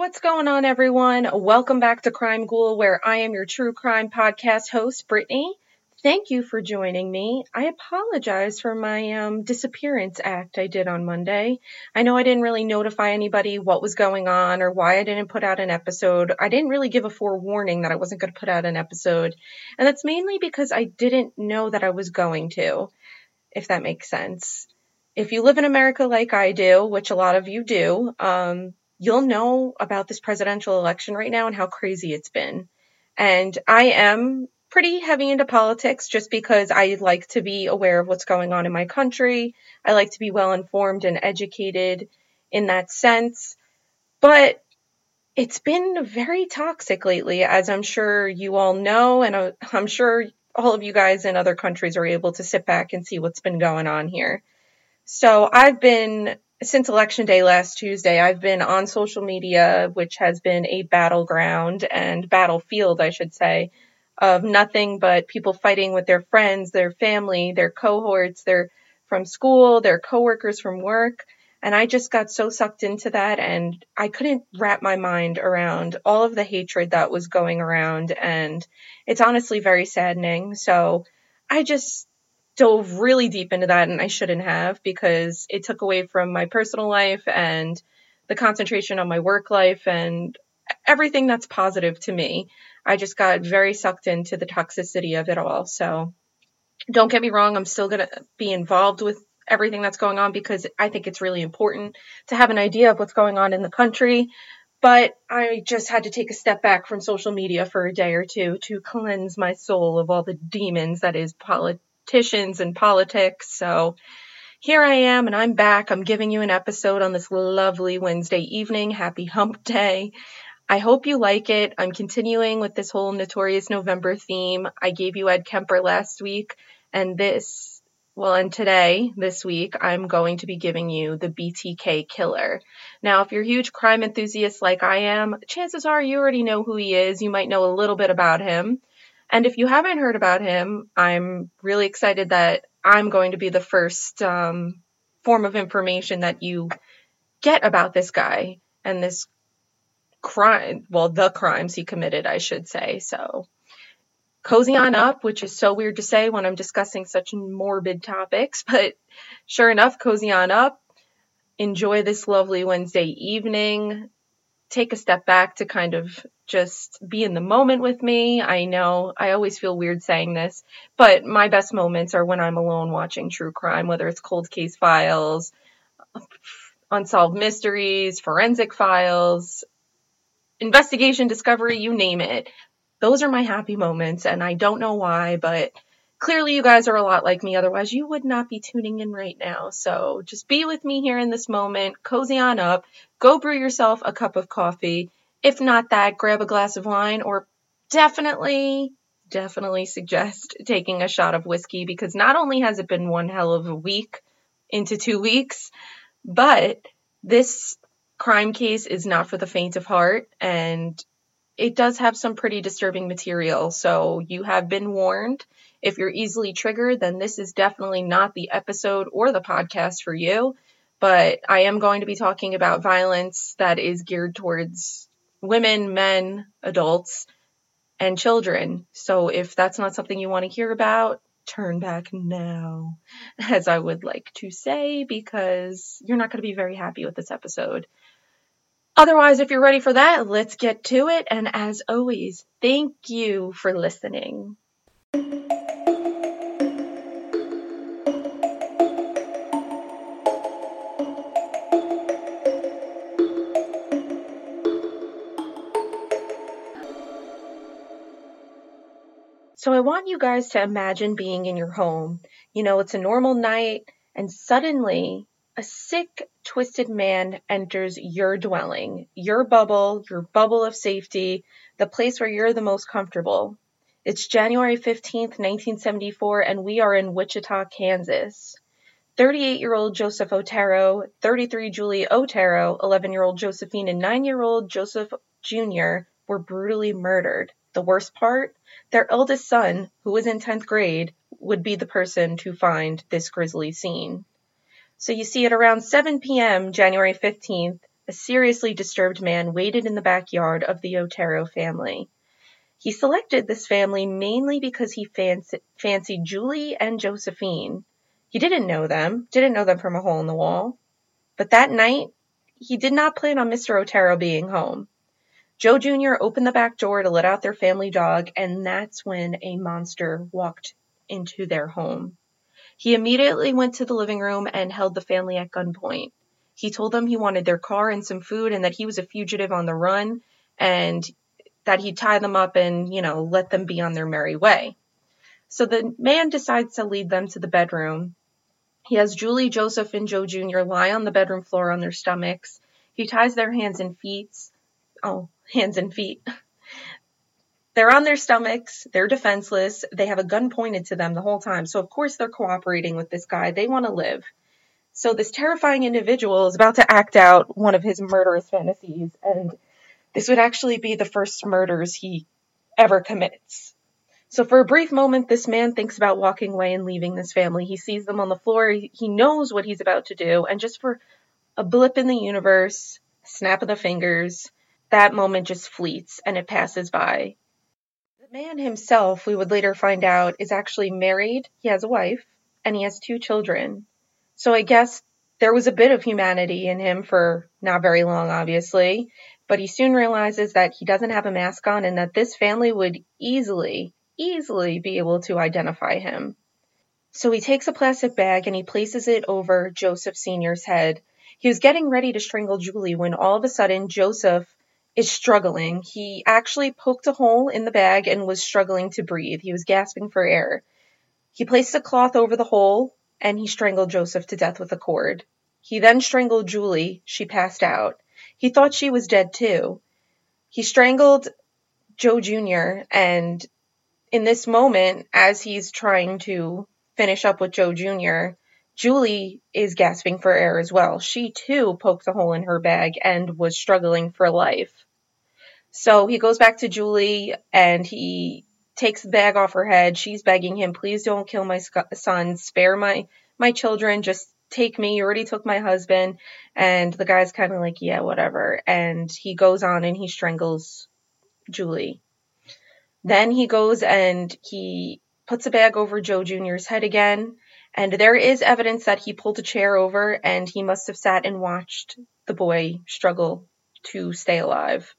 What's going on, everyone? Welcome back to Crime Ghoul, where I am your true crime podcast host, Brittany. Thank you for joining me. I apologize for my um, disappearance act I did on Monday. I know I didn't really notify anybody what was going on or why I didn't put out an episode. I didn't really give a forewarning that I wasn't going to put out an episode. And that's mainly because I didn't know that I was going to, if that makes sense. If you live in America like I do, which a lot of you do, um, you'll know about this presidential election right now and how crazy it's been. And I am pretty heavy into politics just because I like to be aware of what's going on in my country. I like to be well informed and educated in that sense. But it's been very toxic lately, as I'm sure you all know, and I'm sure all of you guys in other countries are able to sit back and see what's been going on here. So I've been since election day last Tuesday, I've been on social media, which has been a battleground and battlefield, I should say, of nothing but people fighting with their friends, their family, their cohorts, their from school, their coworkers from work. And I just got so sucked into that and I couldn't wrap my mind around all of the hatred that was going around. And it's honestly very saddening. So I just dove really deep into that and I shouldn't have because it took away from my personal life and the concentration on my work life and everything that's positive to me. I just got very sucked into the toxicity of it all. So don't get me wrong, I'm still going to be involved with everything that's going on because I think it's really important to have an idea of what's going on in the country. But I just had to take a step back from social media for a day or two to cleanse my soul of all the demons that is politics politicians and politics. So here I am and I'm back. I'm giving you an episode on this lovely Wednesday evening. Happy hump day. I hope you like it. I'm continuing with this whole Notorious November theme. I gave you Ed Kemper last week and this, well, and today, this week, I'm going to be giving you the BTK killer. Now, if you're a huge crime enthusiast like I am, chances are you already know who he is. You might know a little bit about him. And if you haven't heard about him, I'm really excited that I'm going to be the first um, form of information that you get about this guy and this crime, well, the crimes he committed, I should say. So, cozy on up, which is so weird to say when I'm discussing such morbid topics, but sure enough, cozy on up. Enjoy this lovely Wednesday evening take a step back to kind of just be in the moment with me. I know I always feel weird saying this, but my best moments are when I'm alone watching true crime, whether it's cold case files, unsolved mysteries, forensic files, investigation, discovery, you name it. Those are my happy moments, and I don't know why, but clearly you guys are a lot like me. Otherwise, you would not be tuning in right now. So just be with me here in this moment, cozy on up, go brew yourself a cup of coffee. If not that, grab a glass of wine or definitely, definitely suggest taking a shot of whiskey because not only has it been one hell of a week into two weeks, but this crime case is not for the faint of heart and it does have some pretty disturbing material. So you have been warned. If you're easily triggered, then this is definitely not the episode or the podcast for you. But I am going to be talking about violence that is geared towards women, men, adults, and children. So if that's not something you want to hear about, turn back now, as I would like to say, because you're not going to be very happy with this episode. Otherwise, if you're ready for that, let's get to it. And as always, thank you for listening. So I want you guys to imagine being in your home. You know, it's a normal night, and suddenly a sick, twisted man enters your dwelling, your bubble, your bubble of safety, the place where you're the most comfortable. It's January 15th, 1974, and we are in Wichita, Kansas. 38 year old Joseph Otero, 33 Julie Otero, 11 year old Josephine, and 9 year old Joseph Jr. were brutally murdered. The worst part? Their eldest son, who was in 10th grade, would be the person to find this grisly scene. So you see, at around 7 p.m., January 15th, a seriously disturbed man waited in the backyard of the Otero family. He selected this family mainly because he fancy- fancied Julie and Josephine. He didn't know them, didn't know them from a hole in the wall. But that night, he did not plan on Mr. Otero being home. Joe Jr. opened the back door to let out their family dog, and that's when a monster walked into their home. He immediately went to the living room and held the family at gunpoint. He told them he wanted their car and some food and that he was a fugitive on the run and that he'd tie them up and, you know, let them be on their merry way. So the man decides to lead them to the bedroom. He has Julie, Joseph, and Joe Jr. lie on the bedroom floor on their stomachs. He ties their hands and feet. Oh, hands and feet. They're on their stomachs. They're defenseless. They have a gun pointed to them the whole time. So, of course, they're cooperating with this guy. They want to live. So, this terrifying individual is about to act out one of his murderous fantasies. And this would actually be the first murders he ever commits. So, for a brief moment, this man thinks about walking away and leaving this family. He sees them on the floor. He knows what he's about to do. And just for a blip in the universe, snap of the fingers, that moment just fleets and it passes by. The man himself, we would later find out, is actually married. He has a wife and he has two children. So I guess there was a bit of humanity in him for not very long, obviously, but he soon realizes that he doesn't have a mask on and that this family would easily, easily be able to identify him. So he takes a plastic bag and he places it over Joseph Sr.'s head. He was getting ready to strangle Julie when all of a sudden Joseph is struggling. He actually poked a hole in the bag and was struggling to breathe. He was gasping for air. He placed a cloth over the hole and he strangled Joseph to death with a cord. He then strangled Julie. She passed out. He thought she was dead too. He strangled Joe Jr. and in this moment, as he's trying to finish up with Joe Jr., Julie is gasping for air as well. She too poked a hole in her bag and was struggling for life. So he goes back to Julie and he takes the bag off her head. She's begging him, please don't kill my son, spare my, my children, just take me. You already took my husband. And the guy's kind of like, yeah, whatever. And he goes on and he strangles Julie. Then he goes and he puts a bag over Joe Jr.'s head again and there is evidence that he pulled a chair over and he must have sat and watched the boy struggle to stay alive.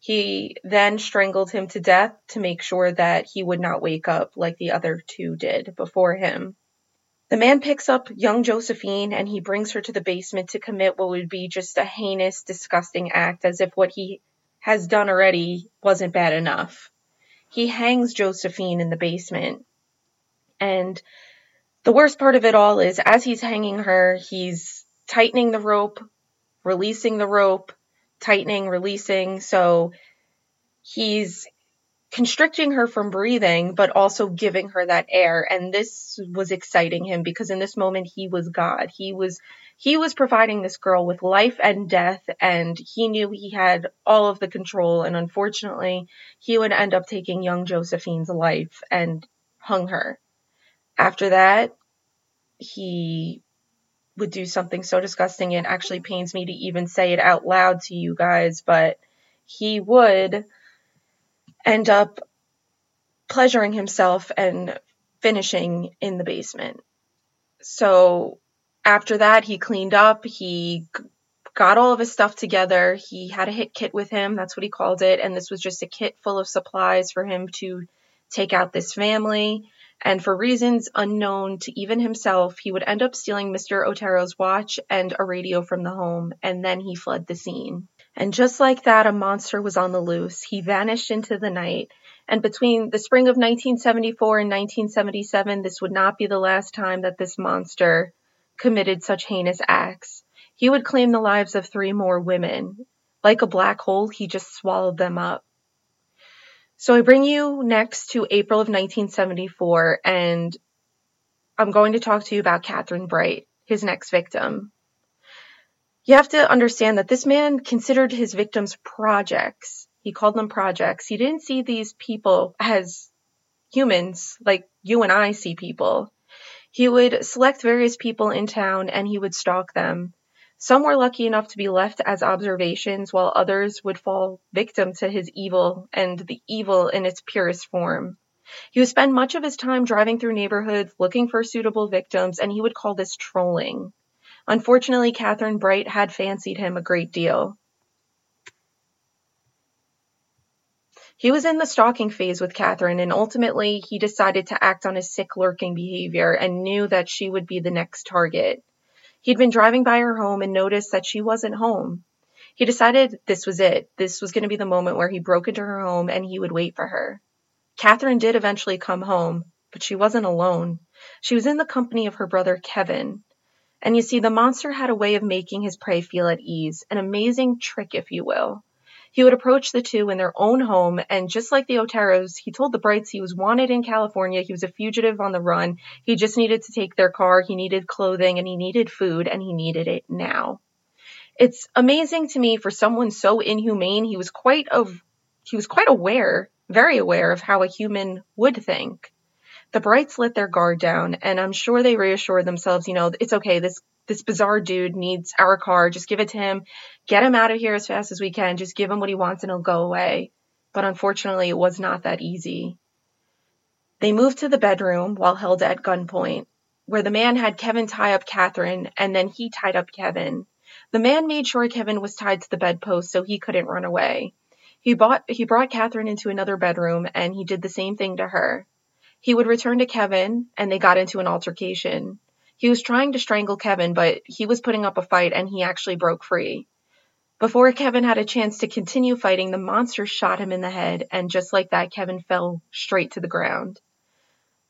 He then strangled him to death to make sure that he would not wake up like the other two did before him. The man picks up young Josephine and he brings her to the basement to commit what would be just a heinous, disgusting act, as if what he has done already wasn't bad enough. He hangs Josephine in the basement. And the worst part of it all is as he's hanging her, he's tightening the rope, releasing the rope, tightening, releasing. So he's constricting her from breathing, but also giving her that air. And this was exciting him because in this moment he was God. He was he was providing this girl with life and death, and he knew he had all of the control. And unfortunately, he would end up taking young Josephine's life and hung her. After that, he would do something so disgusting it actually pains me to even say it out loud to you guys, but he would end up pleasuring himself and finishing in the basement. So after that, he cleaned up, he got all of his stuff together. He had a hit kit with him, that's what he called it, and this was just a kit full of supplies for him to take out this family and for reasons unknown to even himself, he would end up stealing Mr. Otero's watch and a radio from the home, and then he fled the scene. And just like that, a monster was on the loose. He vanished into the night. And between the spring of 1974 and 1977, this would not be the last time that this monster committed such heinous acts. He would claim the lives of three more women. Like a black hole, he just swallowed them up. So I bring you next to April of 1974, and I'm going to talk to you about Catherine Bright, his next victim. You have to understand that this man considered his victims projects. He called them projects. He didn't see these people as humans like you and I see people. He would select various people in town and he would stalk them. Some were lucky enough to be left as observations, while others would fall victim to his evil and the evil in its purest form. He would spend much of his time driving through neighborhoods looking for suitable victims, and he would call this trolling. Unfortunately, Catherine Bright had fancied him a great deal. He was in the stalking phase with Catherine, and ultimately he decided to act on his sick lurking behavior and knew that she would be the next target. He'd been driving by her home and noticed that she wasn't home. He decided this was it. This was going to be the moment where he broke into her home and he would wait for her. Catherine did eventually come home, but she wasn't alone. She was in the company of her brother Kevin. And you see, the monster had a way of making his prey feel at ease, an amazing trick, if you will. He would approach the two in their own home, and just like the Oteros, he told the Brights he was wanted in California. He was a fugitive on the run. He just needed to take their car, he needed clothing, and he needed food, and he needed it now. It's amazing to me for someone so inhumane. He was quite of he was quite aware very aware of how a human would think. The Brights let their guard down, and I'm sure they reassured themselves, you know, it's okay, this this bizarre dude needs our car, just give it to him, get him out of here as fast as we can, just give him what he wants and he'll go away. But unfortunately, it was not that easy. They moved to the bedroom while held at gunpoint, where the man had Kevin tie up Catherine, and then he tied up Kevin. The man made sure Kevin was tied to the bedpost so he couldn't run away. He bought he brought Catherine into another bedroom and he did the same thing to her. He would return to Kevin and they got into an altercation. He was trying to strangle Kevin, but he was putting up a fight and he actually broke free. Before Kevin had a chance to continue fighting, the monster shot him in the head, and just like that, Kevin fell straight to the ground.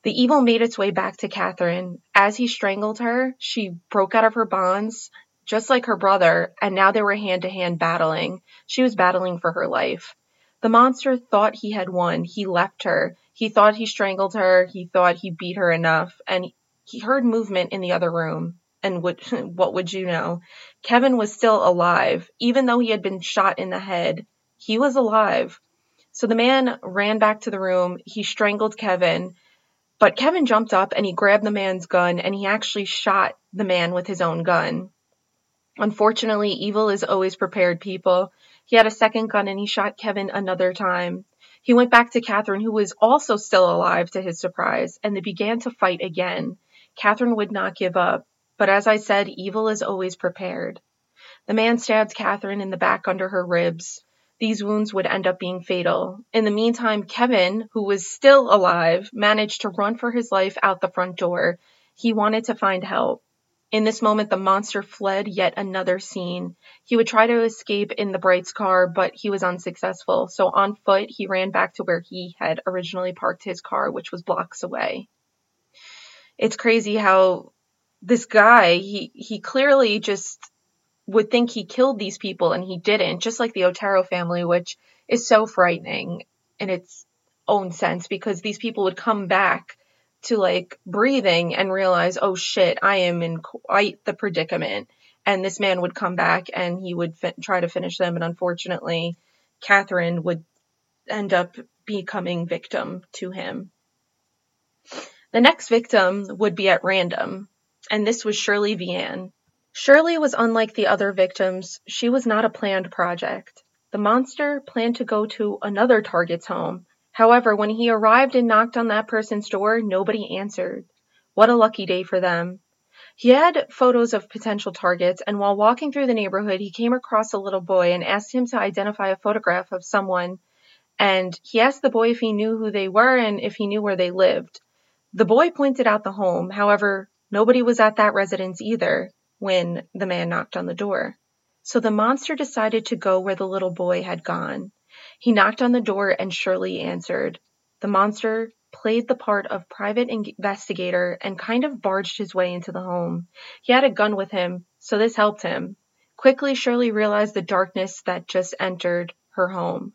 The evil made its way back to Catherine. As he strangled her, she broke out of her bonds just like her brother, and now they were hand to hand battling. She was battling for her life. The monster thought he had won. He left her. He thought he strangled her. He thought he beat her enough. And he heard movement in the other room. And what, what would you know? Kevin was still alive. Even though he had been shot in the head, he was alive. So the man ran back to the room. He strangled Kevin. But Kevin jumped up and he grabbed the man's gun and he actually shot the man with his own gun. Unfortunately, evil is always prepared, people. He had a second gun and he shot Kevin another time. He went back to Catherine, who was also still alive to his surprise, and they began to fight again. Catherine would not give up, but as I said, evil is always prepared. The man stabbed Catherine in the back under her ribs. These wounds would end up being fatal. In the meantime, Kevin, who was still alive, managed to run for his life out the front door. He wanted to find help. In this moment, the monster fled yet another scene. He would try to escape in the Bright's car, but he was unsuccessful. So on foot, he ran back to where he had originally parked his car, which was blocks away. It's crazy how this guy, he, he clearly just would think he killed these people and he didn't, just like the Otero family, which is so frightening in its own sense because these people would come back to like breathing and realize, oh shit, I am in quite the predicament. And this man would come back and he would fi- try to finish them. And unfortunately, Catherine would end up becoming victim to him. The next victim would be at random, and this was Shirley Vian. Shirley was unlike the other victims. She was not a planned project. The monster planned to go to another target's home, However, when he arrived and knocked on that person's door, nobody answered. What a lucky day for them. He had photos of potential targets, and while walking through the neighborhood, he came across a little boy and asked him to identify a photograph of someone. And he asked the boy if he knew who they were and if he knew where they lived. The boy pointed out the home. However, nobody was at that residence either when the man knocked on the door. So the monster decided to go where the little boy had gone. He knocked on the door and Shirley answered. The monster played the part of private investigator and kind of barged his way into the home. He had a gun with him, so this helped him. Quickly, Shirley realized the darkness that just entered her home.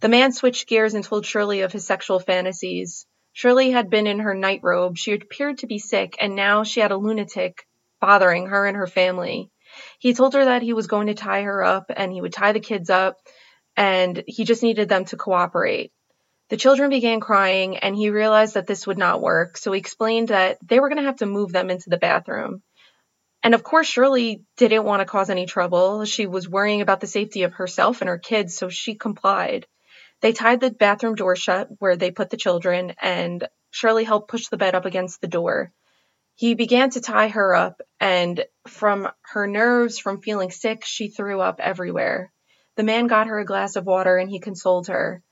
The man switched gears and told Shirley of his sexual fantasies. Shirley had been in her night robe. She appeared to be sick, and now she had a lunatic bothering her and her family. He told her that he was going to tie her up and he would tie the kids up and he just needed them to cooperate. The children began crying, and he realized that this would not work, so he explained that they were going to have to move them into the bathroom. And of course, Shirley didn't want to cause any trouble. She was worrying about the safety of herself and her kids, so she complied. They tied the bathroom door shut where they put the children, and Shirley helped push the bed up against the door. He began to tie her up, and from her nerves, from feeling sick, she threw up everywhere. The man got her a glass of water and he consoled her.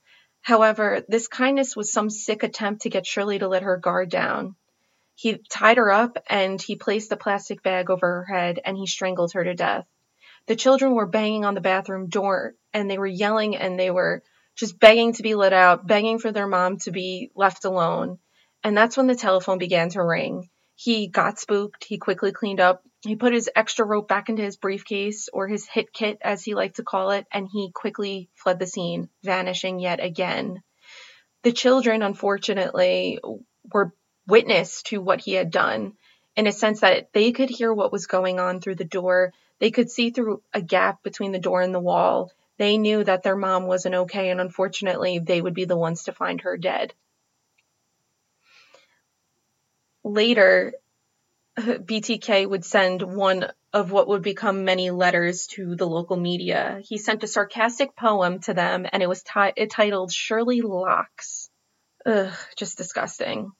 However, this kindness was some sick attempt to get Shirley to let her guard down. He tied her up and he placed a plastic bag over her head and he strangled her to death. The children were banging on the bathroom door and they were yelling and they were just begging to be let out, begging for their mom to be left alone. And that's when the telephone began to ring. He got spooked. He quickly cleaned up. He put his extra rope back into his briefcase, or his hit kit, as he liked to call it, and he quickly fled the scene, vanishing yet again. The children, unfortunately, were witness to what he had done in a sense that they could hear what was going on through the door. They could see through a gap between the door and the wall. They knew that their mom wasn't okay, and unfortunately, they would be the ones to find her dead. later, BTK would send one of what would become many letters to the local media. He sent a sarcastic poem to them, and it was t- titled Shirley Locks. Ugh, just disgusting.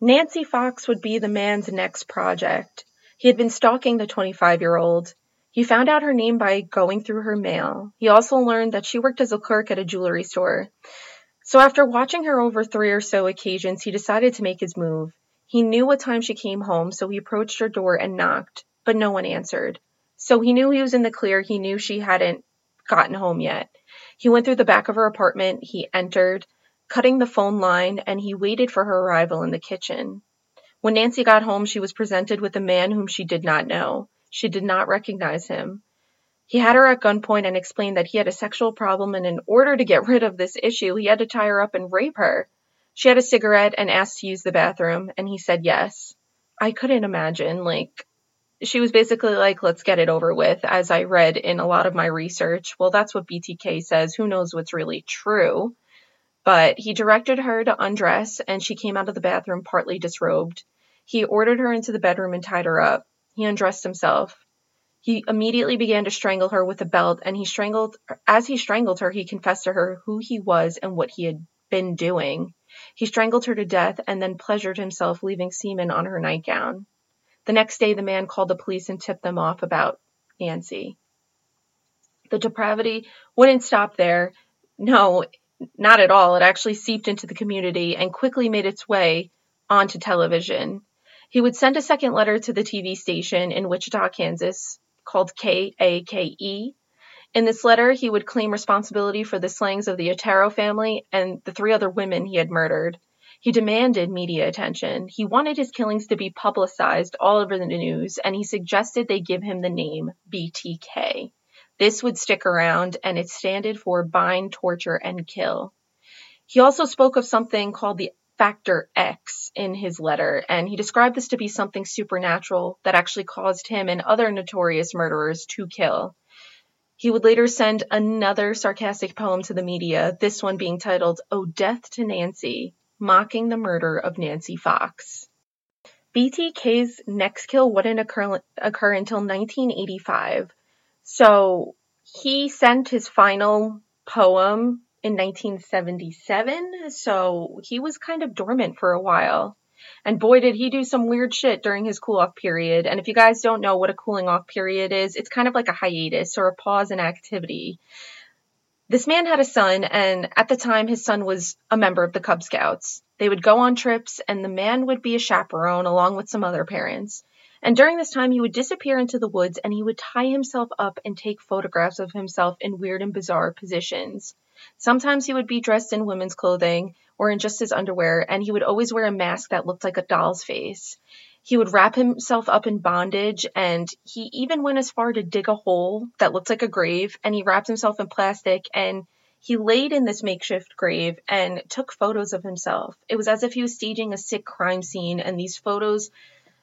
Nancy Fox would be the man's next project. He had been stalking the 25 year old. He found out her name by going through her mail. He also learned that she worked as a clerk at a jewelry store. So after watching her over three or so occasions, he decided to make his move. He knew what time she came home, so he approached her door and knocked, but no one answered. So he knew he was in the clear. He knew she hadn't gotten home yet. He went through the back of her apartment. He entered, cutting the phone line, and he waited for her arrival in the kitchen. When Nancy got home, she was presented with a man whom she did not know. She did not recognize him. He had her at gunpoint and explained that he had a sexual problem, and in order to get rid of this issue, he had to tie her up and rape her. She had a cigarette and asked to use the bathroom, and he said yes. I couldn't imagine, like, she was basically like, let's get it over with, as I read in a lot of my research. Well, that's what BTK says. Who knows what's really true? But he directed her to undress, and she came out of the bathroom partly disrobed. He ordered her into the bedroom and tied her up. He undressed himself. He immediately began to strangle her with a belt, and he strangled, as he strangled her, he confessed to her who he was and what he had been doing. He strangled her to death and then pleasured himself, leaving semen on her nightgown. The next day, the man called the police and tipped them off about Nancy. The depravity wouldn't stop there. No, not at all. It actually seeped into the community and quickly made its way onto television. He would send a second letter to the TV station in Wichita, Kansas, called K-A-K-E. In this letter, he would claim responsibility for the slayings of the Otero family and the three other women he had murdered. He demanded media attention. He wanted his killings to be publicized all over the news, and he suggested they give him the name BTK. This would stick around, and it standed for bind, torture, and kill. He also spoke of something called the factor X in his letter, and he described this to be something supernatural that actually caused him and other notorious murderers to kill. He would later send another sarcastic poem to the media, this one being titled, Oh Death to Nancy, mocking the murder of Nancy Fox. BTK's next kill wouldn't occur, occur until 1985. So he sent his final poem in 1977, so he was kind of dormant for a while. And boy, did he do some weird shit during his cool off period. And if you guys don't know what a cooling off period is, it's kind of like a hiatus or a pause in activity. This man had a son, and at the time, his son was a member of the Cub Scouts. They would go on trips, and the man would be a chaperone along with some other parents. And during this time, he would disappear into the woods and he would tie himself up and take photographs of himself in weird and bizarre positions. Sometimes he would be dressed in women's clothing or in just his underwear, and he would always wear a mask that looked like a doll's face. He would wrap himself up in bondage, and he even went as far to dig a hole that looked like a grave, and he wrapped himself in plastic and he laid in this makeshift grave and took photos of himself. It was as if he was staging a sick crime scene, and these photos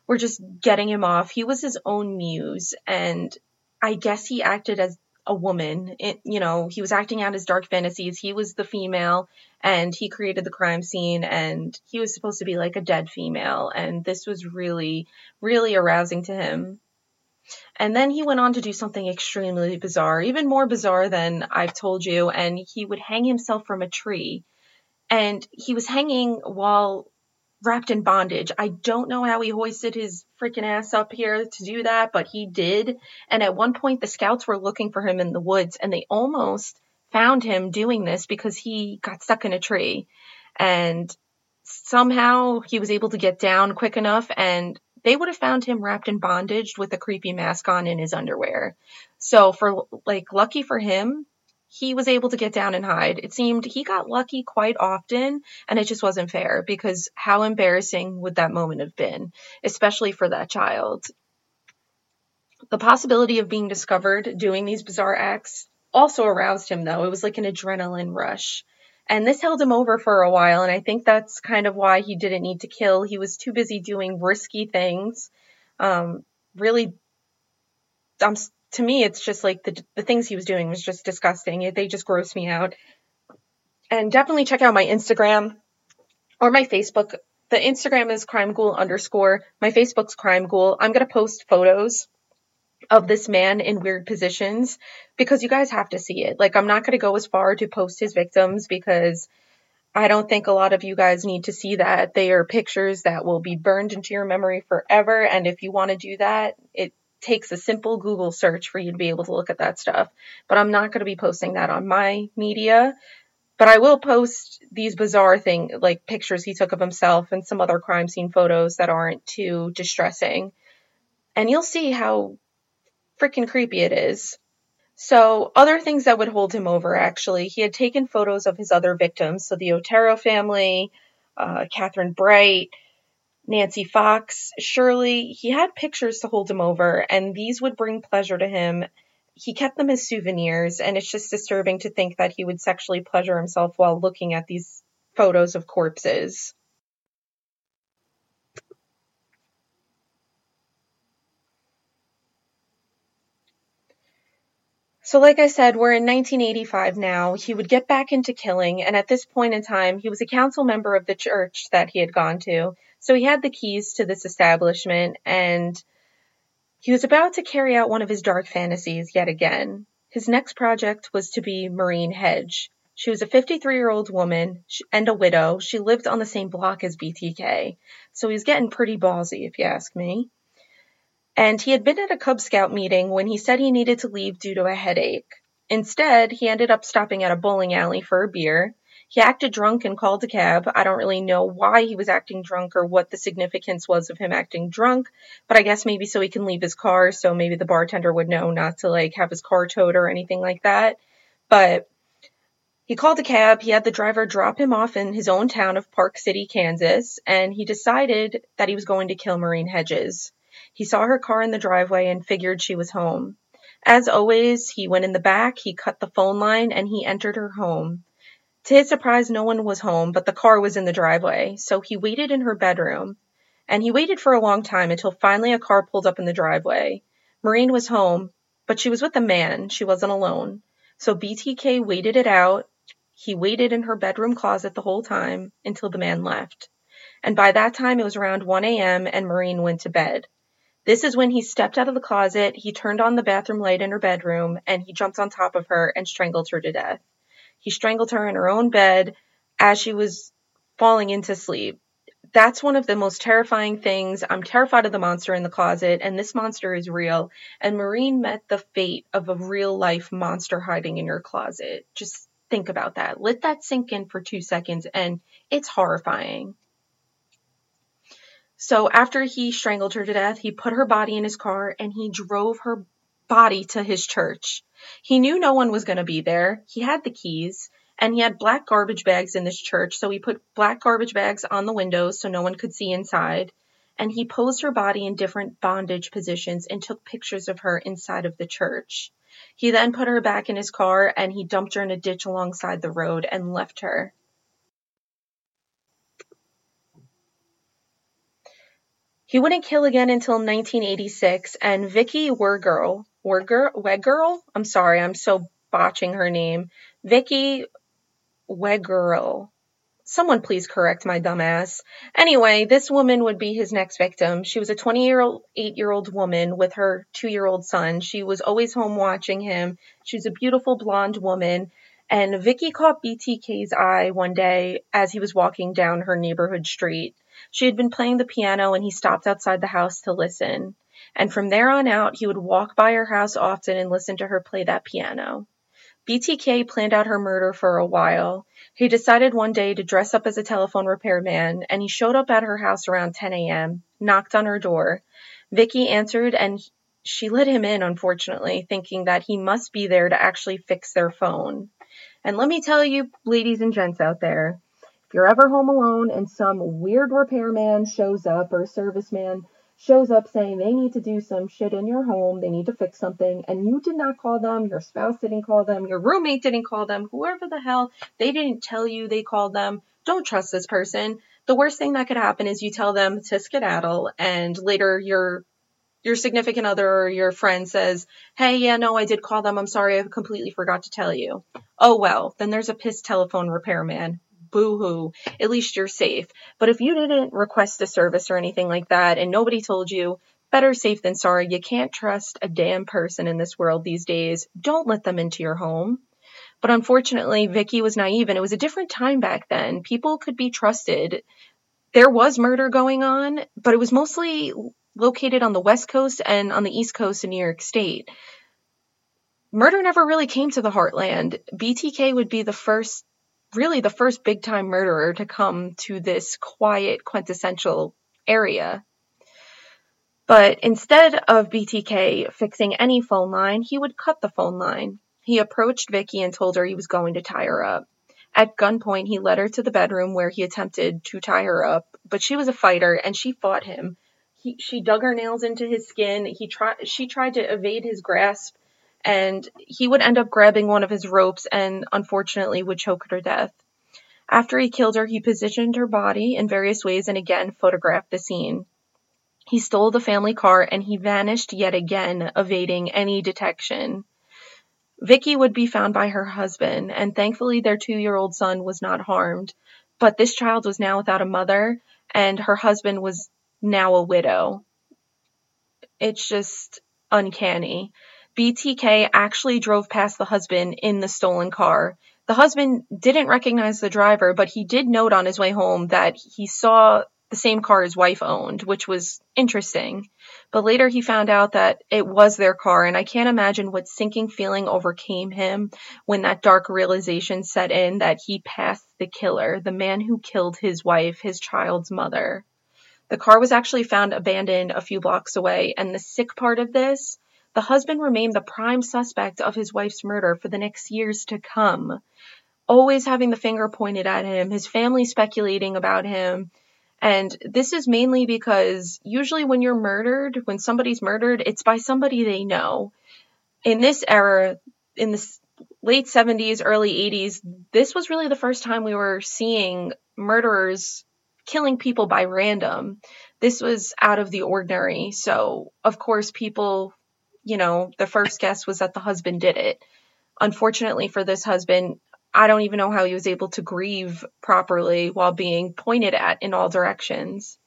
were just getting him off. He was his own muse, and I guess he acted as a woman. It, you know, he was acting out his dark fantasies. He was the female and he created the crime scene and he was supposed to be like a dead female. And this was really, really arousing to him. And then he went on to do something extremely bizarre, even more bizarre than I've told you. And he would hang himself from a tree. And he was hanging while wrapped in bondage. I don't know how he hoisted his freaking ass up here to do that, but he did. And at one point, the scouts were looking for him in the woods and they almost found him doing this because he got stuck in a tree. And somehow he was able to get down quick enough and they would have found him wrapped in bondage with a creepy mask on in his underwear. So for like lucky for him, he was able to get down and hide. It seemed he got lucky quite often, and it just wasn't fair because how embarrassing would that moment have been, especially for that child? The possibility of being discovered doing these bizarre acts also aroused him, though. It was like an adrenaline rush. And this held him over for a while, and I think that's kind of why he didn't need to kill. He was too busy doing risky things. Um, really, I'm to me, it's just like the the things he was doing was just disgusting. They just grossed me out. And definitely check out my Instagram or my Facebook. The Instagram is crime ghoul underscore. My Facebook's crime ghoul. I'm gonna post photos of this man in weird positions because you guys have to see it. Like I'm not gonna go as far to post his victims because I don't think a lot of you guys need to see that. They are pictures that will be burned into your memory forever. And if you want to do that, it takes a simple Google search for you to be able to look at that stuff. But I'm not going to be posting that on my media. But I will post these bizarre thing like pictures he took of himself and some other crime scene photos that aren't too distressing. And you'll see how freaking creepy it is. So, other things that would hold him over actually, he had taken photos of his other victims. So, the Otero family, uh, Catherine Bright, Nancy Fox, Shirley, he had pictures to hold him over, and these would bring pleasure to him. He kept them as souvenirs, and it's just disturbing to think that he would sexually pleasure himself while looking at these photos of corpses. So, like I said, we're in 1985 now. He would get back into killing, and at this point in time, he was a council member of the church that he had gone to. So he had the keys to this establishment, and he was about to carry out one of his dark fantasies yet again. His next project was to be Maureen Hedge. She was a 53 year old woman and a widow. She lived on the same block as BTK. So he was getting pretty ballsy, if you ask me. And he had been at a Cub Scout meeting when he said he needed to leave due to a headache. Instead, he ended up stopping at a bowling alley for a beer. He acted drunk and called a cab. I don't really know why he was acting drunk or what the significance was of him acting drunk, but I guess maybe so he can leave his car, so maybe the bartender would know not to like have his car towed or anything like that. But he called a cab. He had the driver drop him off in his own town of Park City, Kansas, and he decided that he was going to kill Maureen Hedges. He saw her car in the driveway and figured she was home. As always, he went in the back, he cut the phone line, and he entered her home. To his surprise, no one was home, but the car was in the driveway, so he waited in her bedroom. And he waited for a long time until finally a car pulled up in the driveway. Maureen was home, but she was with a man. She wasn't alone. So BTK waited it out. He waited in her bedroom closet the whole time until the man left. And by that time, it was around 1 a.m., and Maureen went to bed. This is when he stepped out of the closet, he turned on the bathroom light in her bedroom, and he jumped on top of her and strangled her to death. He strangled her in her own bed as she was falling into sleep. That's one of the most terrifying things. I'm terrified of the monster in the closet, and this monster is real. And Maureen met the fate of a real life monster hiding in your closet. Just think about that. Let that sink in for two seconds, and it's horrifying. So after he strangled her to death, he put her body in his car and he drove her body to his church. He knew no one was going to be there. He had the keys and he had black garbage bags in this church. So he put black garbage bags on the windows so no one could see inside. And he posed her body in different bondage positions and took pictures of her inside of the church. He then put her back in his car and he dumped her in a ditch alongside the road and left her. He wouldn't kill again until 1986, and Vicky Wergirl, Wegerl. I'm sorry, I'm so botching her name. Vicky Wegerl. Someone please correct my dumbass. Anyway, this woman would be his next victim. She was a 28 year old woman with her two year old son. She was always home watching him. She was a beautiful blonde woman. And Vicky caught BTK's eye one day as he was walking down her neighborhood street. She had been playing the piano and he stopped outside the house to listen. And from there on out, he would walk by her house often and listen to her play that piano. BTK planned out her murder for a while. He decided one day to dress up as a telephone repairman, and he showed up at her house around 10 a.m., knocked on her door. Vicky answered, and she let him in, unfortunately, thinking that he must be there to actually fix their phone. And let me tell you, ladies and gents out there, if you're ever home alone and some weird repairman shows up or serviceman shows up saying they need to do some shit in your home, they need to fix something, and you did not call them, your spouse didn't call them, your roommate didn't call them, whoever the hell, they didn't tell you they called them, don't trust this person. The worst thing that could happen is you tell them to skedaddle and later your your significant other or your friend says, Hey, yeah, no, I did call them. I'm sorry. I completely forgot to tell you. Oh, well, then there's a pissed telephone repairman boo hoo, at least you're safe. But if you didn't request a service or anything like that and nobody told you, better safe than sorry. You can't trust a damn person in this world these days. Don't let them into your home. But unfortunately, Vicky was naive and it was a different time back then. People could be trusted. There was murder going on, but it was mostly located on the West Coast and on the East Coast in New York State. Murder never really came to the heartland. BTK would be the first really the first big time murderer to come to this quiet, quintessential area. But instead of BTK fixing any phone line, he would cut the phone line. He approached Vicky and told her he was going to tie her up. At gunpoint, he led her to the bedroom where he attempted to tie her up, but she was a fighter and she fought him. He, she dug her nails into his skin. He tried, she tried to evade his grasp and he would end up grabbing one of his ropes and unfortunately would choke her to death. After he killed her, he positioned her body in various ways and again photographed the scene. He stole the family car and he vanished yet again, evading any detection. Vicky would be found by her husband, and thankfully their two year old son was not harmed. But this child was now without a mother, and her husband was now a widow. It's just uncanny. BTK actually drove past the husband in the stolen car. The husband didn't recognize the driver, but he did note on his way home that he saw the same car his wife owned, which was interesting. But later he found out that it was their car, and I can't imagine what sinking feeling overcame him when that dark realization set in that he passed the killer, the man who killed his wife, his child's mother. The car was actually found abandoned a few blocks away, and the sick part of this the husband remained the prime suspect of his wife's murder for the next years to come, always having the finger pointed at him, his family speculating about him. And this is mainly because usually when you're murdered, when somebody's murdered, it's by somebody they know. In this era, in the late 70s, early 80s, this was really the first time we were seeing murderers killing people by random. This was out of the ordinary. So, of course, people you know, the first guess was that the husband did it. Unfortunately for this husband, I don't even know how he was able to grieve properly while being pointed at in all directions.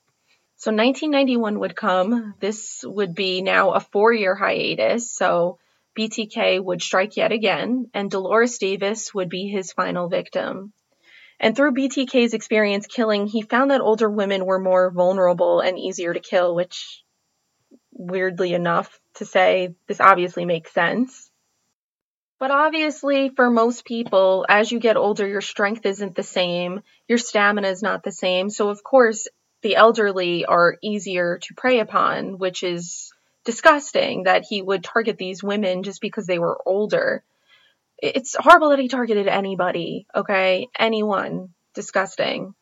So 1991 would come. This would be now a four year hiatus. So BTK would strike yet again, and Dolores Davis would be his final victim. And through BTK's experience killing, he found that older women were more vulnerable and easier to kill, which weirdly enough to say this obviously makes sense. But obviously, for most people, as you get older, your strength isn't the same, your stamina is not the same. So, of course, the elderly are easier to prey upon, which is disgusting that he would target these women just because they were older. It's horrible that he targeted anybody, okay? Anyone. Disgusting.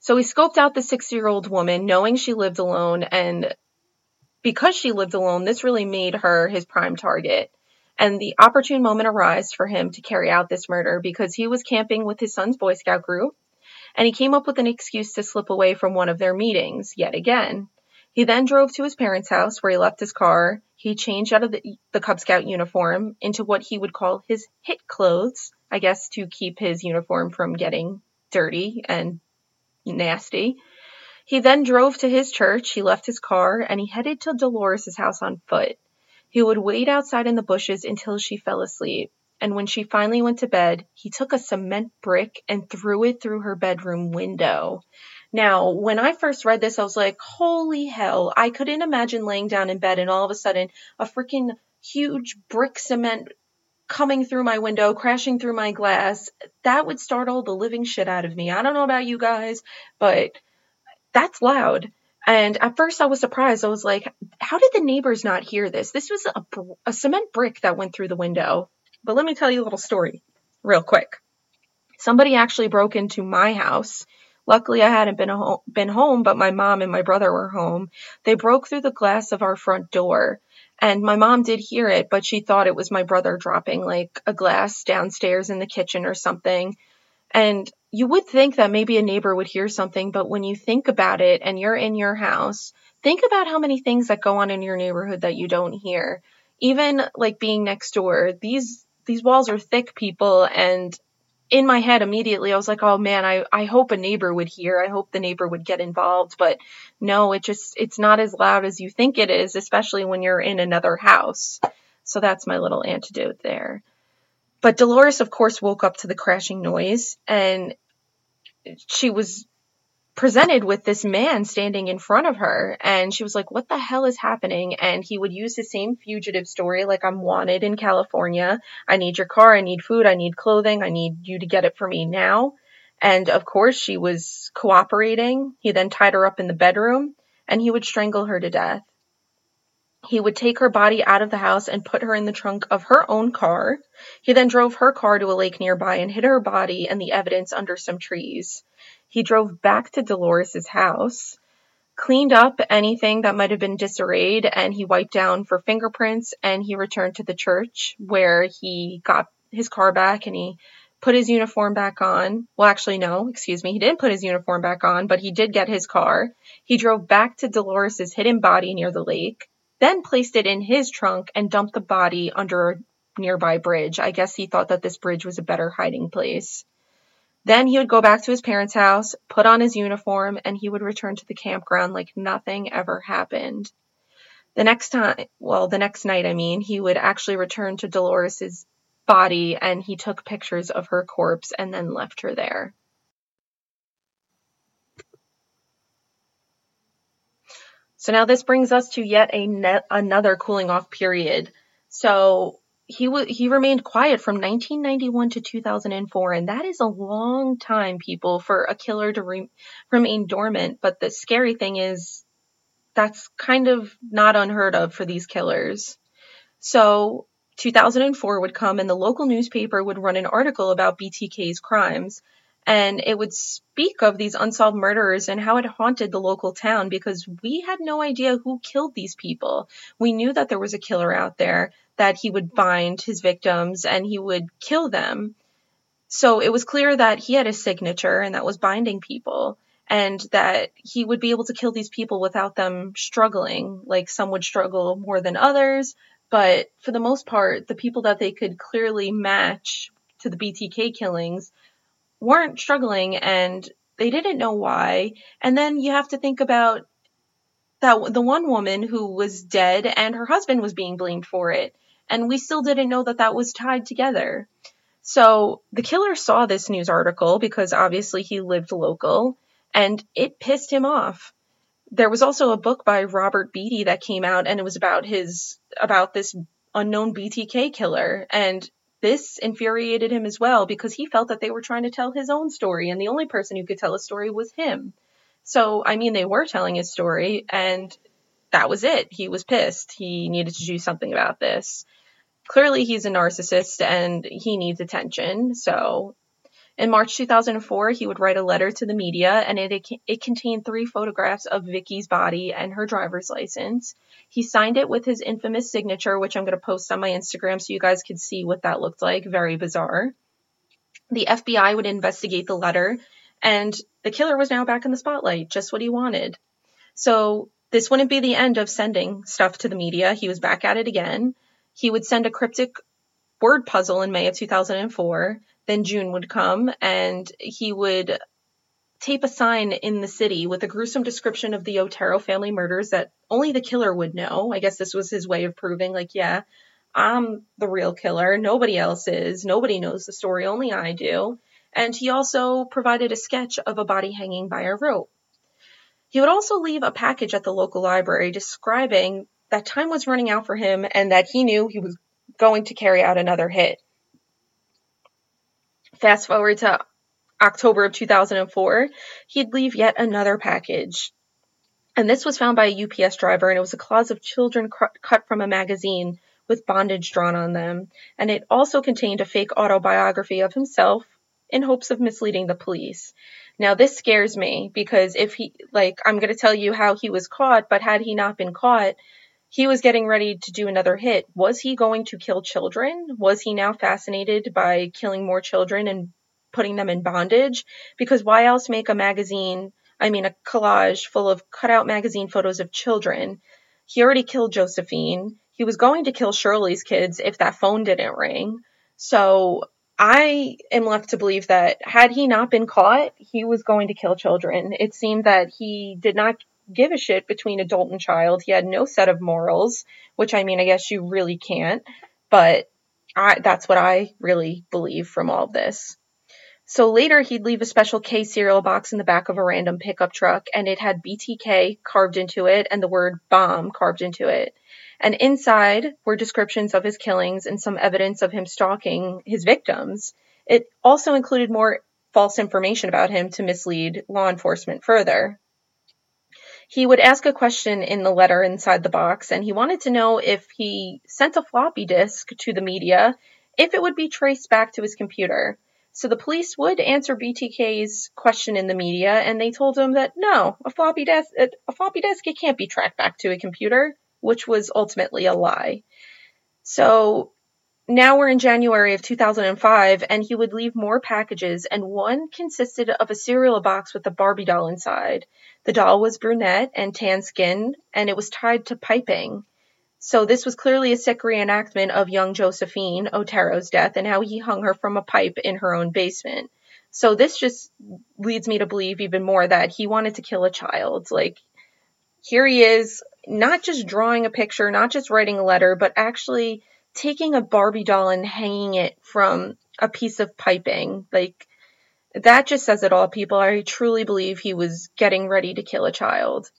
So he scoped out the six year old woman, knowing she lived alone, and because she lived alone, this really made her his prime target. And the opportune moment arose for him to carry out this murder because he was camping with his son's Boy Scout group and he came up with an excuse to slip away from one of their meetings yet again. He then drove to his parents' house where he left his car. He changed out of the, the Cub Scout uniform into what he would call his hit clothes, I guess to keep his uniform from getting dirty and nasty. He then drove to his church, he left his car, and he headed to Dolores' house on foot. He would wait outside in the bushes until she fell asleep, and when she finally went to bed, he took a cement brick and threw it through her bedroom window. Now, when I first read this, I was like, holy hell, I couldn't imagine laying down in bed and all of a sudden a freaking huge brick cement coming through my window, crashing through my glass. That would startle the living shit out of me. I don't know about you guys, but that's loud. And at first I was surprised. I was like, how did the neighbors not hear this? This was a, a cement brick that went through the window. But let me tell you a little story real quick. Somebody actually broke into my house. Luckily, I hadn't been, ho- been home, but my mom and my brother were home. They broke through the glass of our front door. And my mom did hear it, but she thought it was my brother dropping like a glass downstairs in the kitchen or something. And you would think that maybe a neighbor would hear something, but when you think about it and you're in your house, think about how many things that go on in your neighborhood that you don't hear. Even like being next door, these these walls are thick, people, and in my head immediately I was like, "Oh man, I I hope a neighbor would hear. I hope the neighbor would get involved." But no, it just it's not as loud as you think it is, especially when you're in another house. So that's my little antidote there. But Dolores, of course, woke up to the crashing noise and she was presented with this man standing in front of her and she was like what the hell is happening? And he would use the same fugitive story like i'm wanted in california. I need your car. I need food. I need clothing. I need you to get it for me now. And of course she was cooperating. He then tied her up in the bedroom and he would strangle her to death he would take her body out of the house and put her in the trunk of her own car. He then drove her car to a lake nearby and hid her body and the evidence under some trees. He drove back to Dolores's house, cleaned up anything that might have been disarrayed, and he wiped down for fingerprints and he returned to the church where he got his car back and he put his uniform back on. Well, actually, no, excuse me. He didn't put his uniform back on, but he did get his car. He drove back to Dolores's hidden body near the lake then placed it in his trunk and dumped the body under a nearby bridge. I guess he thought that this bridge was a better hiding place. Then he would go back to his parents' house, put on his uniform, and he would return to the campground like nothing ever happened. The next time, well, the next night, I mean, he would actually return to Dolores's body and he took pictures of her corpse and then left her there. So now this brings us to yet another cooling off period. So he w- he remained quiet from 1991 to 2004, and that is a long time, people, for a killer to re- remain dormant. But the scary thing is, that's kind of not unheard of for these killers. So 2004 would come, and the local newspaper would run an article about BTK's crimes and it would speak of these unsolved murders and how it haunted the local town because we had no idea who killed these people. We knew that there was a killer out there, that he would bind his victims and he would kill them. So it was clear that he had a signature and that was binding people and that he would be able to kill these people without them struggling. Like some would struggle more than others, but for the most part, the people that they could clearly match to the BTK killings weren't struggling and they didn't know why. And then you have to think about that the one woman who was dead and her husband was being blamed for it. And we still didn't know that that was tied together. So the killer saw this news article because obviously he lived local and it pissed him off. There was also a book by Robert Beattie that came out and it was about his, about this unknown BTK killer. And this infuriated him as well because he felt that they were trying to tell his own story and the only person who could tell a story was him. So, I mean, they were telling his story and that was it. He was pissed. He needed to do something about this. Clearly, he's a narcissist and he needs attention. So, in March 2004, he would write a letter to the media, and it, it contained three photographs of Vicky's body and her driver's license. He signed it with his infamous signature, which I'm going to post on my Instagram so you guys could see what that looked like. Very bizarre. The FBI would investigate the letter, and the killer was now back in the spotlight, just what he wanted. So this wouldn't be the end of sending stuff to the media. He was back at it again. He would send a cryptic word puzzle in May of 2004. Then June would come and he would tape a sign in the city with a gruesome description of the Otero family murders that only the killer would know. I guess this was his way of proving, like, yeah, I'm the real killer. Nobody else is. Nobody knows the story. Only I do. And he also provided a sketch of a body hanging by a rope. He would also leave a package at the local library describing that time was running out for him and that he knew he was going to carry out another hit. Fast forward to October of 2004, he'd leave yet another package. And this was found by a UPS driver, and it was a claws of children cut from a magazine with bondage drawn on them. And it also contained a fake autobiography of himself in hopes of misleading the police. Now, this scares me because if he, like, I'm going to tell you how he was caught, but had he not been caught, he was getting ready to do another hit. Was he going to kill children? Was he now fascinated by killing more children and putting them in bondage? Because why else make a magazine, I mean, a collage full of cutout magazine photos of children? He already killed Josephine. He was going to kill Shirley's kids if that phone didn't ring. So I am left to believe that had he not been caught, he was going to kill children. It seemed that he did not give a shit between adult and child. He had no set of morals, which I mean, I guess you really can't, but I, that's what I really believe from all this. So later, he'd leave a special K cereal box in the back of a random pickup truck, and it had BTK carved into it and the word bomb carved into it. And inside were descriptions of his killings and some evidence of him stalking his victims. It also included more false information about him to mislead law enforcement further. He would ask a question in the letter inside the box, and he wanted to know if he sent a floppy disk to the media, if it would be traced back to his computer. So the police would answer BTK's question in the media, and they told him that no, a floppy disk, a floppy disk, it can't be tracked back to a computer which was ultimately a lie. So now we're in January of 2005, and he would leave more packages, and one consisted of a cereal box with a Barbie doll inside. The doll was brunette and tan skinned, and it was tied to piping. So this was clearly a sick reenactment of young Josephine Otero's death and how he hung her from a pipe in her own basement. So this just leads me to believe even more that he wanted to kill a child. Like, here he is not just drawing a picture, not just writing a letter, but actually taking a Barbie doll and hanging it from a piece of piping. Like, that just says it all, people. I truly believe he was getting ready to kill a child.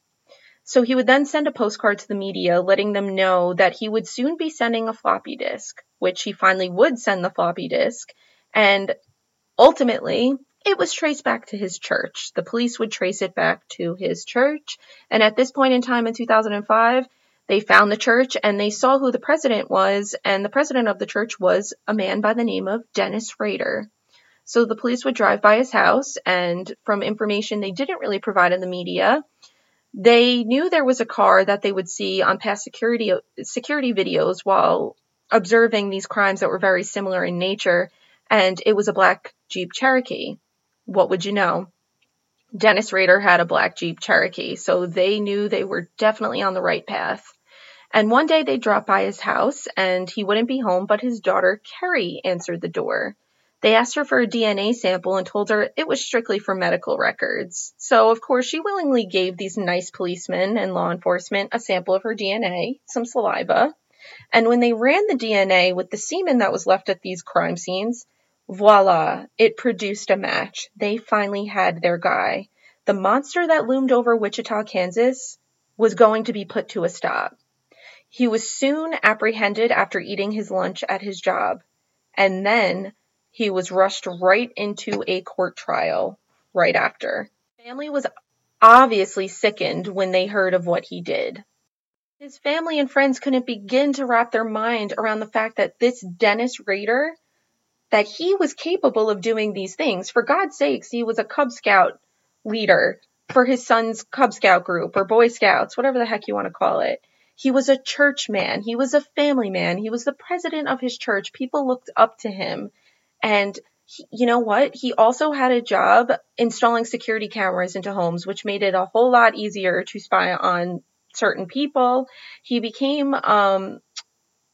So he would then send a postcard to the media letting them know that he would soon be sending a floppy disk, which he finally would send the floppy disk. And ultimately, it was traced back to his church. The police would trace it back to his church. And at this point in time in 2005, they found the church and they saw who the president was. And the president of the church was a man by the name of Dennis Rader. So the police would drive by his house, and from information they didn't really provide in the media, they knew there was a car that they would see on past security security videos while observing these crimes that were very similar in nature, and it was a black Jeep Cherokee what would you know? Dennis Rader had a black Jeep Cherokee, so they knew they were definitely on the right path. And one day they dropped by his house and he wouldn't be home, but his daughter Kerri answered the door. They asked her for a DNA sample and told her it was strictly for medical records. So, of course, she willingly gave these nice policemen and law enforcement a sample of her DNA, some saliva. And when they ran the DNA with the semen that was left at these crime scenes, Voila! It produced a match. They finally had their guy. The monster that loomed over Wichita, Kansas was going to be put to a stop. He was soon apprehended after eating his lunch at his job, and then he was rushed right into a court trial right after. Family was obviously sickened when they heard of what he did. His family and friends couldn't begin to wrap their mind around the fact that this Dennis Rader that he was capable of doing these things. For God's sakes, he was a Cub Scout leader for his son's Cub Scout group or Boy Scouts, whatever the heck you want to call it. He was a church man. He was a family man. He was the president of his church. People looked up to him. And he, you know what? He also had a job installing security cameras into homes, which made it a whole lot easier to spy on certain people. He became um,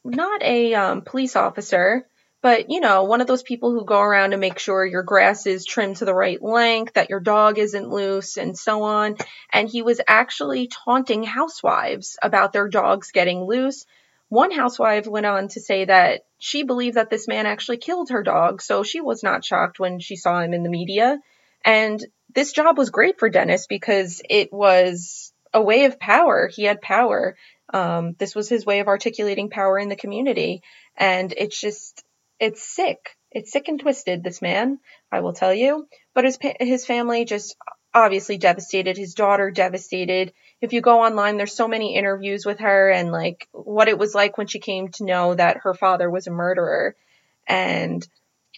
not a um, police officer, but you know, one of those people who go around and make sure your grass is trimmed to the right length, that your dog isn't loose, and so on. And he was actually taunting housewives about their dogs getting loose. One housewife went on to say that she believed that this man actually killed her dog, so she was not shocked when she saw him in the media. And this job was great for Dennis because it was a way of power. He had power. Um, this was his way of articulating power in the community. And it's just, it's sick. It's sick and twisted, this man, I will tell you. But his, his family just obviously devastated, his daughter devastated. If you go online, there's so many interviews with her and like what it was like when she came to know that her father was a murderer. And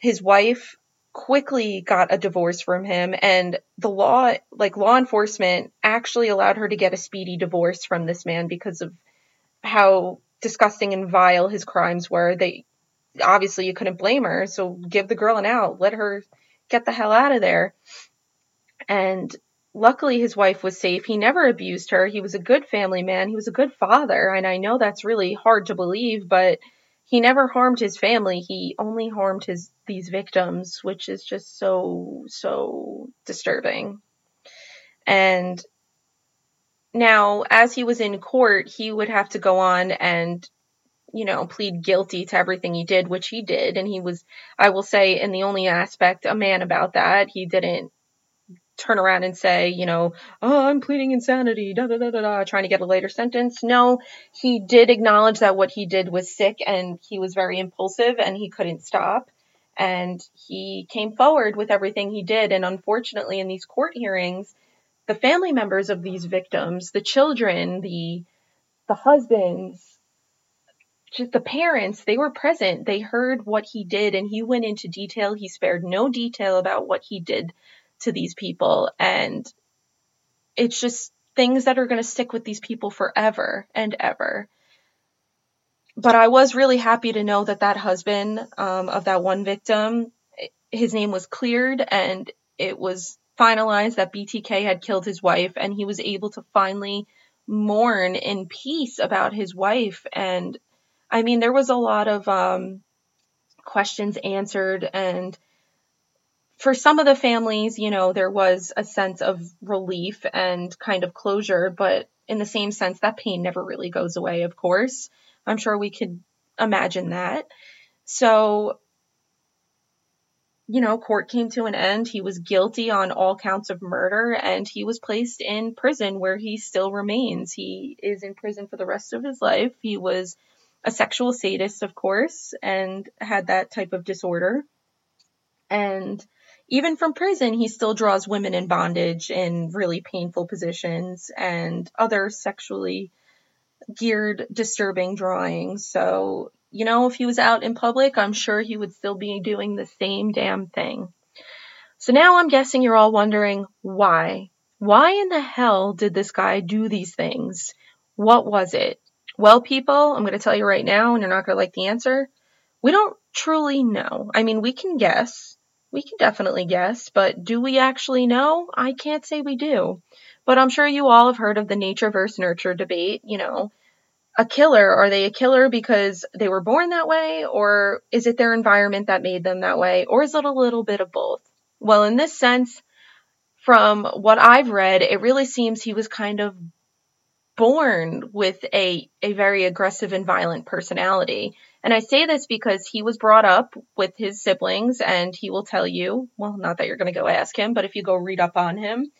his wife quickly got a divorce from him and the law like law enforcement actually allowed her to get a speedy divorce from this man because of how disgusting and vile his crimes were they obviously you couldn't blame her so give the girl an out let her get the hell out of there and luckily his wife was safe he never abused her he was a good family man he was a good father and i know that's really hard to believe but he never harmed his family. He only harmed his these victims, which is just so so disturbing. And now as he was in court, he would have to go on and you know, plead guilty to everything he did, which he did. And he was, I will say, in the only aspect, a man about that. He didn't turn around and say, you know, oh, I'm pleading insanity, da da da da da, trying to get a later sentence. No, he did acknowledge that what he did was sick and he was very impulsive and he couldn't stop. And he came forward with everything he did. And unfortunately, in these court hearings, the family members of these victims, the children, the the husbands, just the parents, they were present. They heard what he did and he went into detail. He spared no detail about what he did to these people. And it's just things that are going to stick with these people forever and ever. But I was really happy to know that that husband um, of that one victim, his name was cleared and it was finalized that BTK had killed his wife and he was able to finally mourn in peace about his wife. And I mean, there was a lot of um, questions answered and for some of the families, you know, there was a sense of relief and kind of closure, but in the same sense, that pain never really goes away, of course. I'm sure we could imagine that. So, you know, court came to an end. He was guilty on all counts of murder and he was placed in prison where he still remains. He is in prison for the rest of his life. He was a sexual sadist, of course, and had that type of disorder. And even from prison, he still draws women in bondage in really painful positions and other sexually geared, disturbing drawings. So, you know, if he was out in public, I'm sure he would still be doing the same damn thing. So now I'm guessing you're all wondering why? Why in the hell did this guy do these things? What was it? Well, people, I'm going to tell you right now, and you're not going to like the answer. We don't truly know. I mean, we can guess we can definitely guess, but do we actually know? I can't say we do. But I'm sure you all have heard of the nature versus nurture debate. You know, a killer, are they a killer because they were born that way, or is it their environment that made them that way, or is it a little bit of both? Well, in this sense, from what I've read, it really seems he was kind of born with a, a very aggressive and violent personality. And I say this because he was brought up with his siblings, and he will tell you well, not that you're going to go ask him, but if you go read up on him,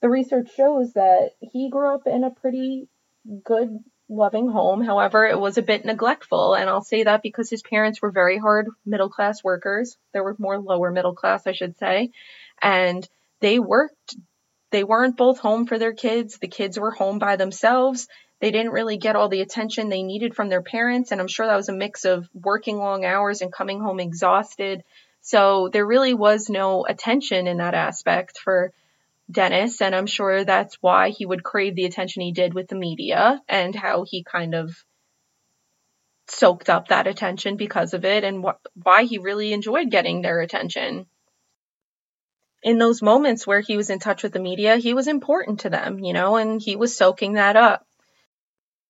the research shows that he grew up in a pretty good, loving home. However, it was a bit neglectful, and I'll say that because his parents were very hard middle class workers. There were more lower middle class, I should say, and they worked. They weren't both home for their kids. The kids were home by themselves they didn't really get all the attention they needed from their parents. And I'm sure that was a mix of working long hours and coming home exhausted. So there really was no attention in that aspect for Dennis. And I'm sure that's why he would crave the attention he did with the media and how he kind of soaked up that attention because of it and wh- why he really enjoyed getting their attention. In those moments where he was in touch with the media, he was important to them, you know, and he was soaking that up.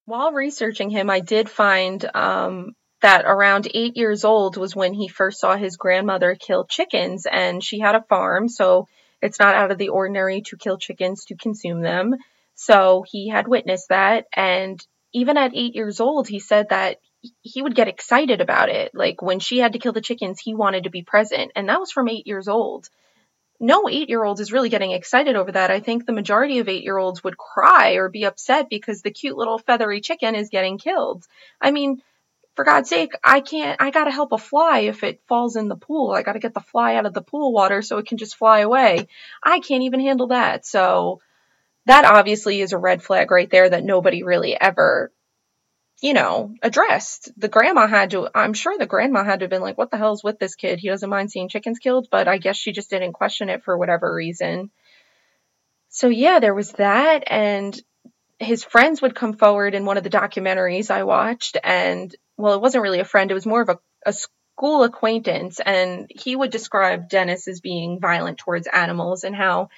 While researching him, I did find um, that around eight years old was when he first saw his grandmother kill chickens, and she had a farm, so it's not out of the ordinary to kill chickens to consume them. So he had witnessed that, and even at eight years old, he said that he would get excited about it. Like when she had to kill the chickens, he wanted to be present, and that was from eight years old. No eight year old is really getting excited over that. I think the majority of eight year olds would cry or be upset because the cute little feathery chicken is getting killed. I mean, for God's sake, I can't, I gotta help a fly if it falls in the pool. I gotta get the fly out of the pool water so it can just fly away. I can't even handle that. So that obviously is a red flag right there that nobody really ever, you know, addressed. The grandma had to, I'm sure the grandma had to have been like, what the hell's with this kid? He doesn't mind seeing chickens killed, but I guess she just didn't question it for whatever reason. So yeah, there was that and his friends would come forward in one of the documentaries I watched, and well, it wasn't really a friend, it was more of a, a school acquaintance, and he would describe Dennis as being violent towards animals and how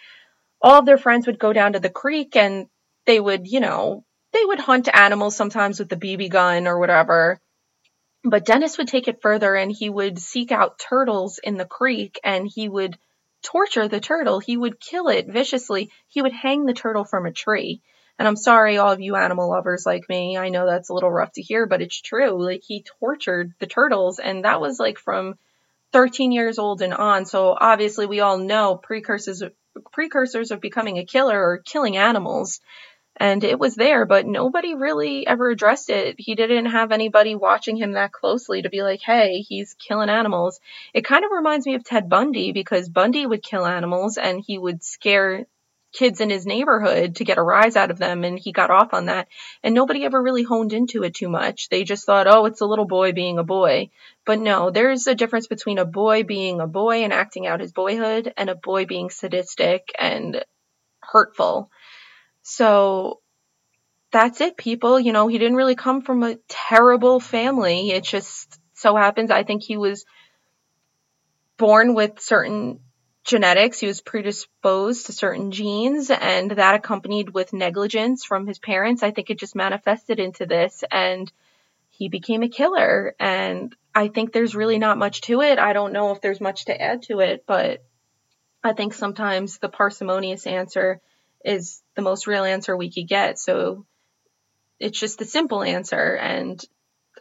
all of their friends would go down to the creek and they would, you know, they would hunt animals sometimes with the BB gun or whatever. But Dennis would take it further and he would seek out turtles in the creek and he would torture the turtle. He would kill it viciously. He would hang the turtle from a tree. And I'm sorry, all of you animal lovers like me. I know that's a little rough to hear, but it's true. Like, he tortured the turtles, and that was like from 13 years old and on. So obviously, we all know precursors precursors of becoming a killer or killing animals. And it was there, but nobody really ever addressed it. He didn't have anybody watching him that closely to be like, hey, he's killing animals. It kind of reminds me of Ted Bundy because Bundy would kill animals and he would scare kids in his neighborhood to get a rise out of them and he got off on that and nobody ever really honed into it too much they just thought oh it's a little boy being a boy but no there's a difference between a boy being a boy and acting out his boyhood and a boy being sadistic and hurtful so that's it people you know he didn't really come from a terrible family it just so happens i think he was born with certain genetics. He was predisposed to certain genes, and that accompanied with negligence from his parents. I think it just manifested into this, and he became a killer. And I think there's really not much to it. I don't know if there's much to add to it, but I think sometimes the parsimonious answer is the most real answer we could get. So it's just the simple answer. And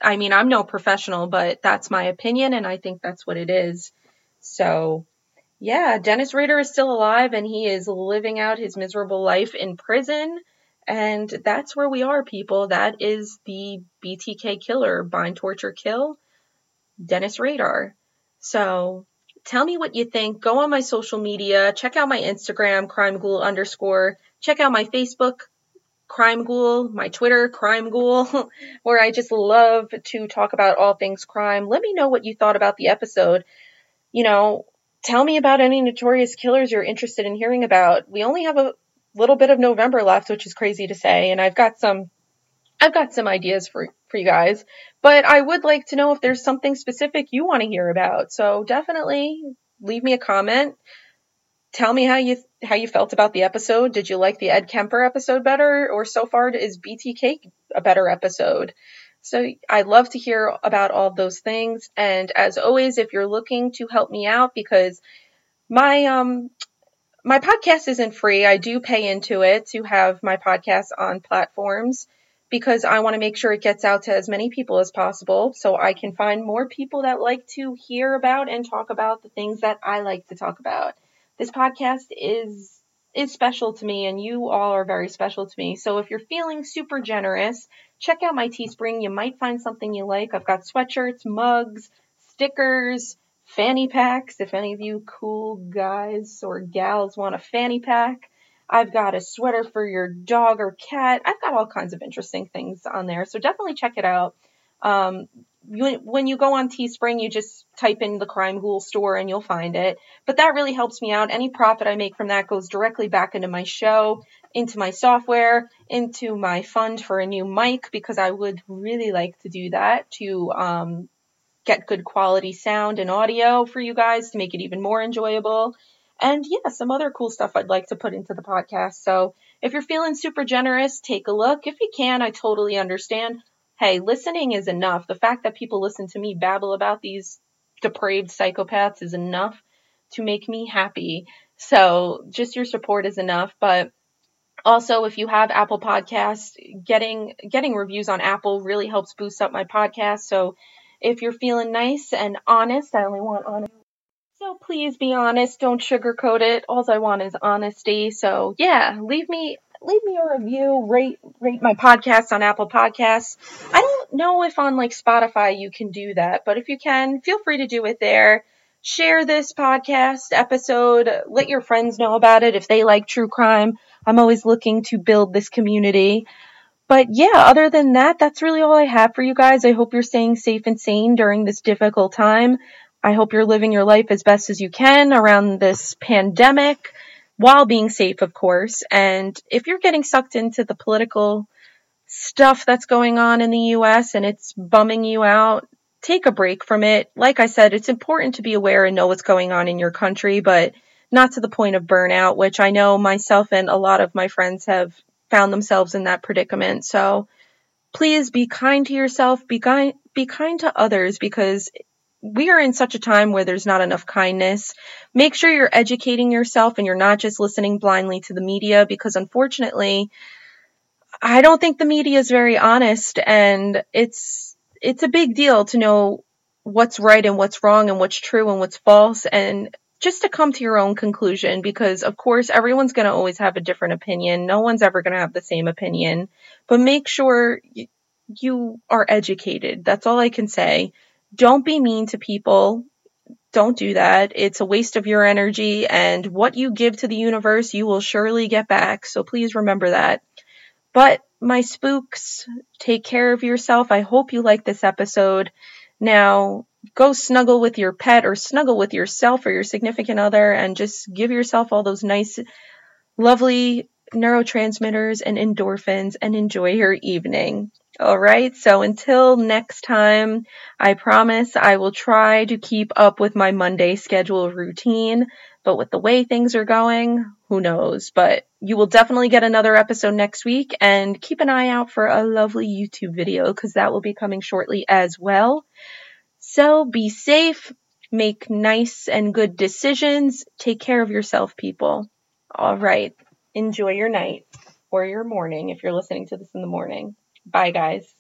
I mean, I'm no professional, but that's my opinion, and I think that's what it is. So yeah, Dennis Rader is still alive and he is living out his miserable life in prison. And that's where we are, people. That is the BTK killer, bind, torture, kill, Dennis Rader. So tell me what you think. Go on my social media. Check out my Instagram, crime ghoul underscore. Check out my Facebook, crime ghoul, my Twitter, crime ghoul, where I just love to talk about all things crime. Let me know what you thought about the episode. You know, tell me about any notorious killers you're interested in hearing about. We only have a little bit of November left, which is crazy to say, and I've got some I've got some ideas for for you guys, but I would like to know if there's something specific you want to hear about. So definitely leave me a comment. Tell me how you how you felt about the episode. Did you like the Ed Kemper episode better or so far is BTK a better episode? So I'd love to hear about all those things. And as always, if you're looking to help me out, because my um my podcast isn't free, I do pay into it to have my podcast on platforms because I want to make sure it gets out to as many people as possible so I can find more people that like to hear about and talk about the things that I like to talk about. This podcast is is special to me and you all are very special to me. So if you're feeling super generous, check out my Teespring. You might find something you like. I've got sweatshirts, mugs, stickers, fanny packs. If any of you cool guys or gals want a fanny pack, I've got a sweater for your dog or cat. I've got all kinds of interesting things on there. So definitely check it out. Um, when you go on Teespring, you just type in the Crime Ghoul store and you'll find it. But that really helps me out. Any profit I make from that goes directly back into my show, into my software, into my fund for a new mic because I would really like to do that to um, get good quality sound and audio for you guys to make it even more enjoyable. And yeah, some other cool stuff I'd like to put into the podcast. So If you're feeling super generous, take a look. If you can, I totally understand. Hey, listening is enough. The fact that people listen to me babble about these depraved psychopaths is enough to make me happy. So just your support is enough. But also, if you have Apple Podcasts, getting getting reviews on Apple really helps boost up my podcast. So if you're feeling nice and honest, I only want honest. So please be honest. Don't sugarcoat it. All I want is honesty. So yeah, leave me leave me a review. Rate rate my podcast on Apple Podcasts. I don't know if on like Spotify you can do that, but if you can, feel free to do it there share this podcast episode. Let your friends know about it if they like true crime. I'm always looking to build this community. But yeah, other than that, that's really all I have for you guys. I hope you're staying safe and sane during this difficult time. I hope you're living your life as best as you can around this pandemic while being safe, of course. And if you're getting sucked into the political stuff that's going on in the US and it's bumming you out, take a break from it. Like I said, it's important to be aware and know what's going on in your country, but not to the point of burnout, which I know myself and a lot of my friends have found themselves in that predicament. So please be kind to yourself, be kind, be kind to others because we are in such a time where there's not enough kindness. Make sure you're educating yourself and you're not just listening blindly to the media because unfortunately, I don't think the media is very honest and it's it's a big deal to know what's right and what's wrong and what's true and what's false and just to come to your own conclusion because of course everyone's going to always have a different opinion. No one's ever going to have the same opinion, but make sure you are educated. That's all I can say. Don't be mean to people. Don't do that. It's a waste of your energy and what you give to the universe, you will surely get back. So please remember that. But my spooks, take care of yourself. I hope you like this episode. Now, go snuggle with your pet or snuggle with yourself or your significant other and just give yourself all those nice, lovely neurotransmitters and endorphins and enjoy your evening. All right. So until next time, I promise I will try to keep up with my Monday schedule routine. But with the way things are going, who knows? But you will definitely get another episode next week and keep an eye out for a lovely YouTube video because that will be coming shortly as well. So be safe, make nice and good decisions, take care of yourself, people. All right. Enjoy your night or your morning if you're listening to this in the morning. Bye, guys.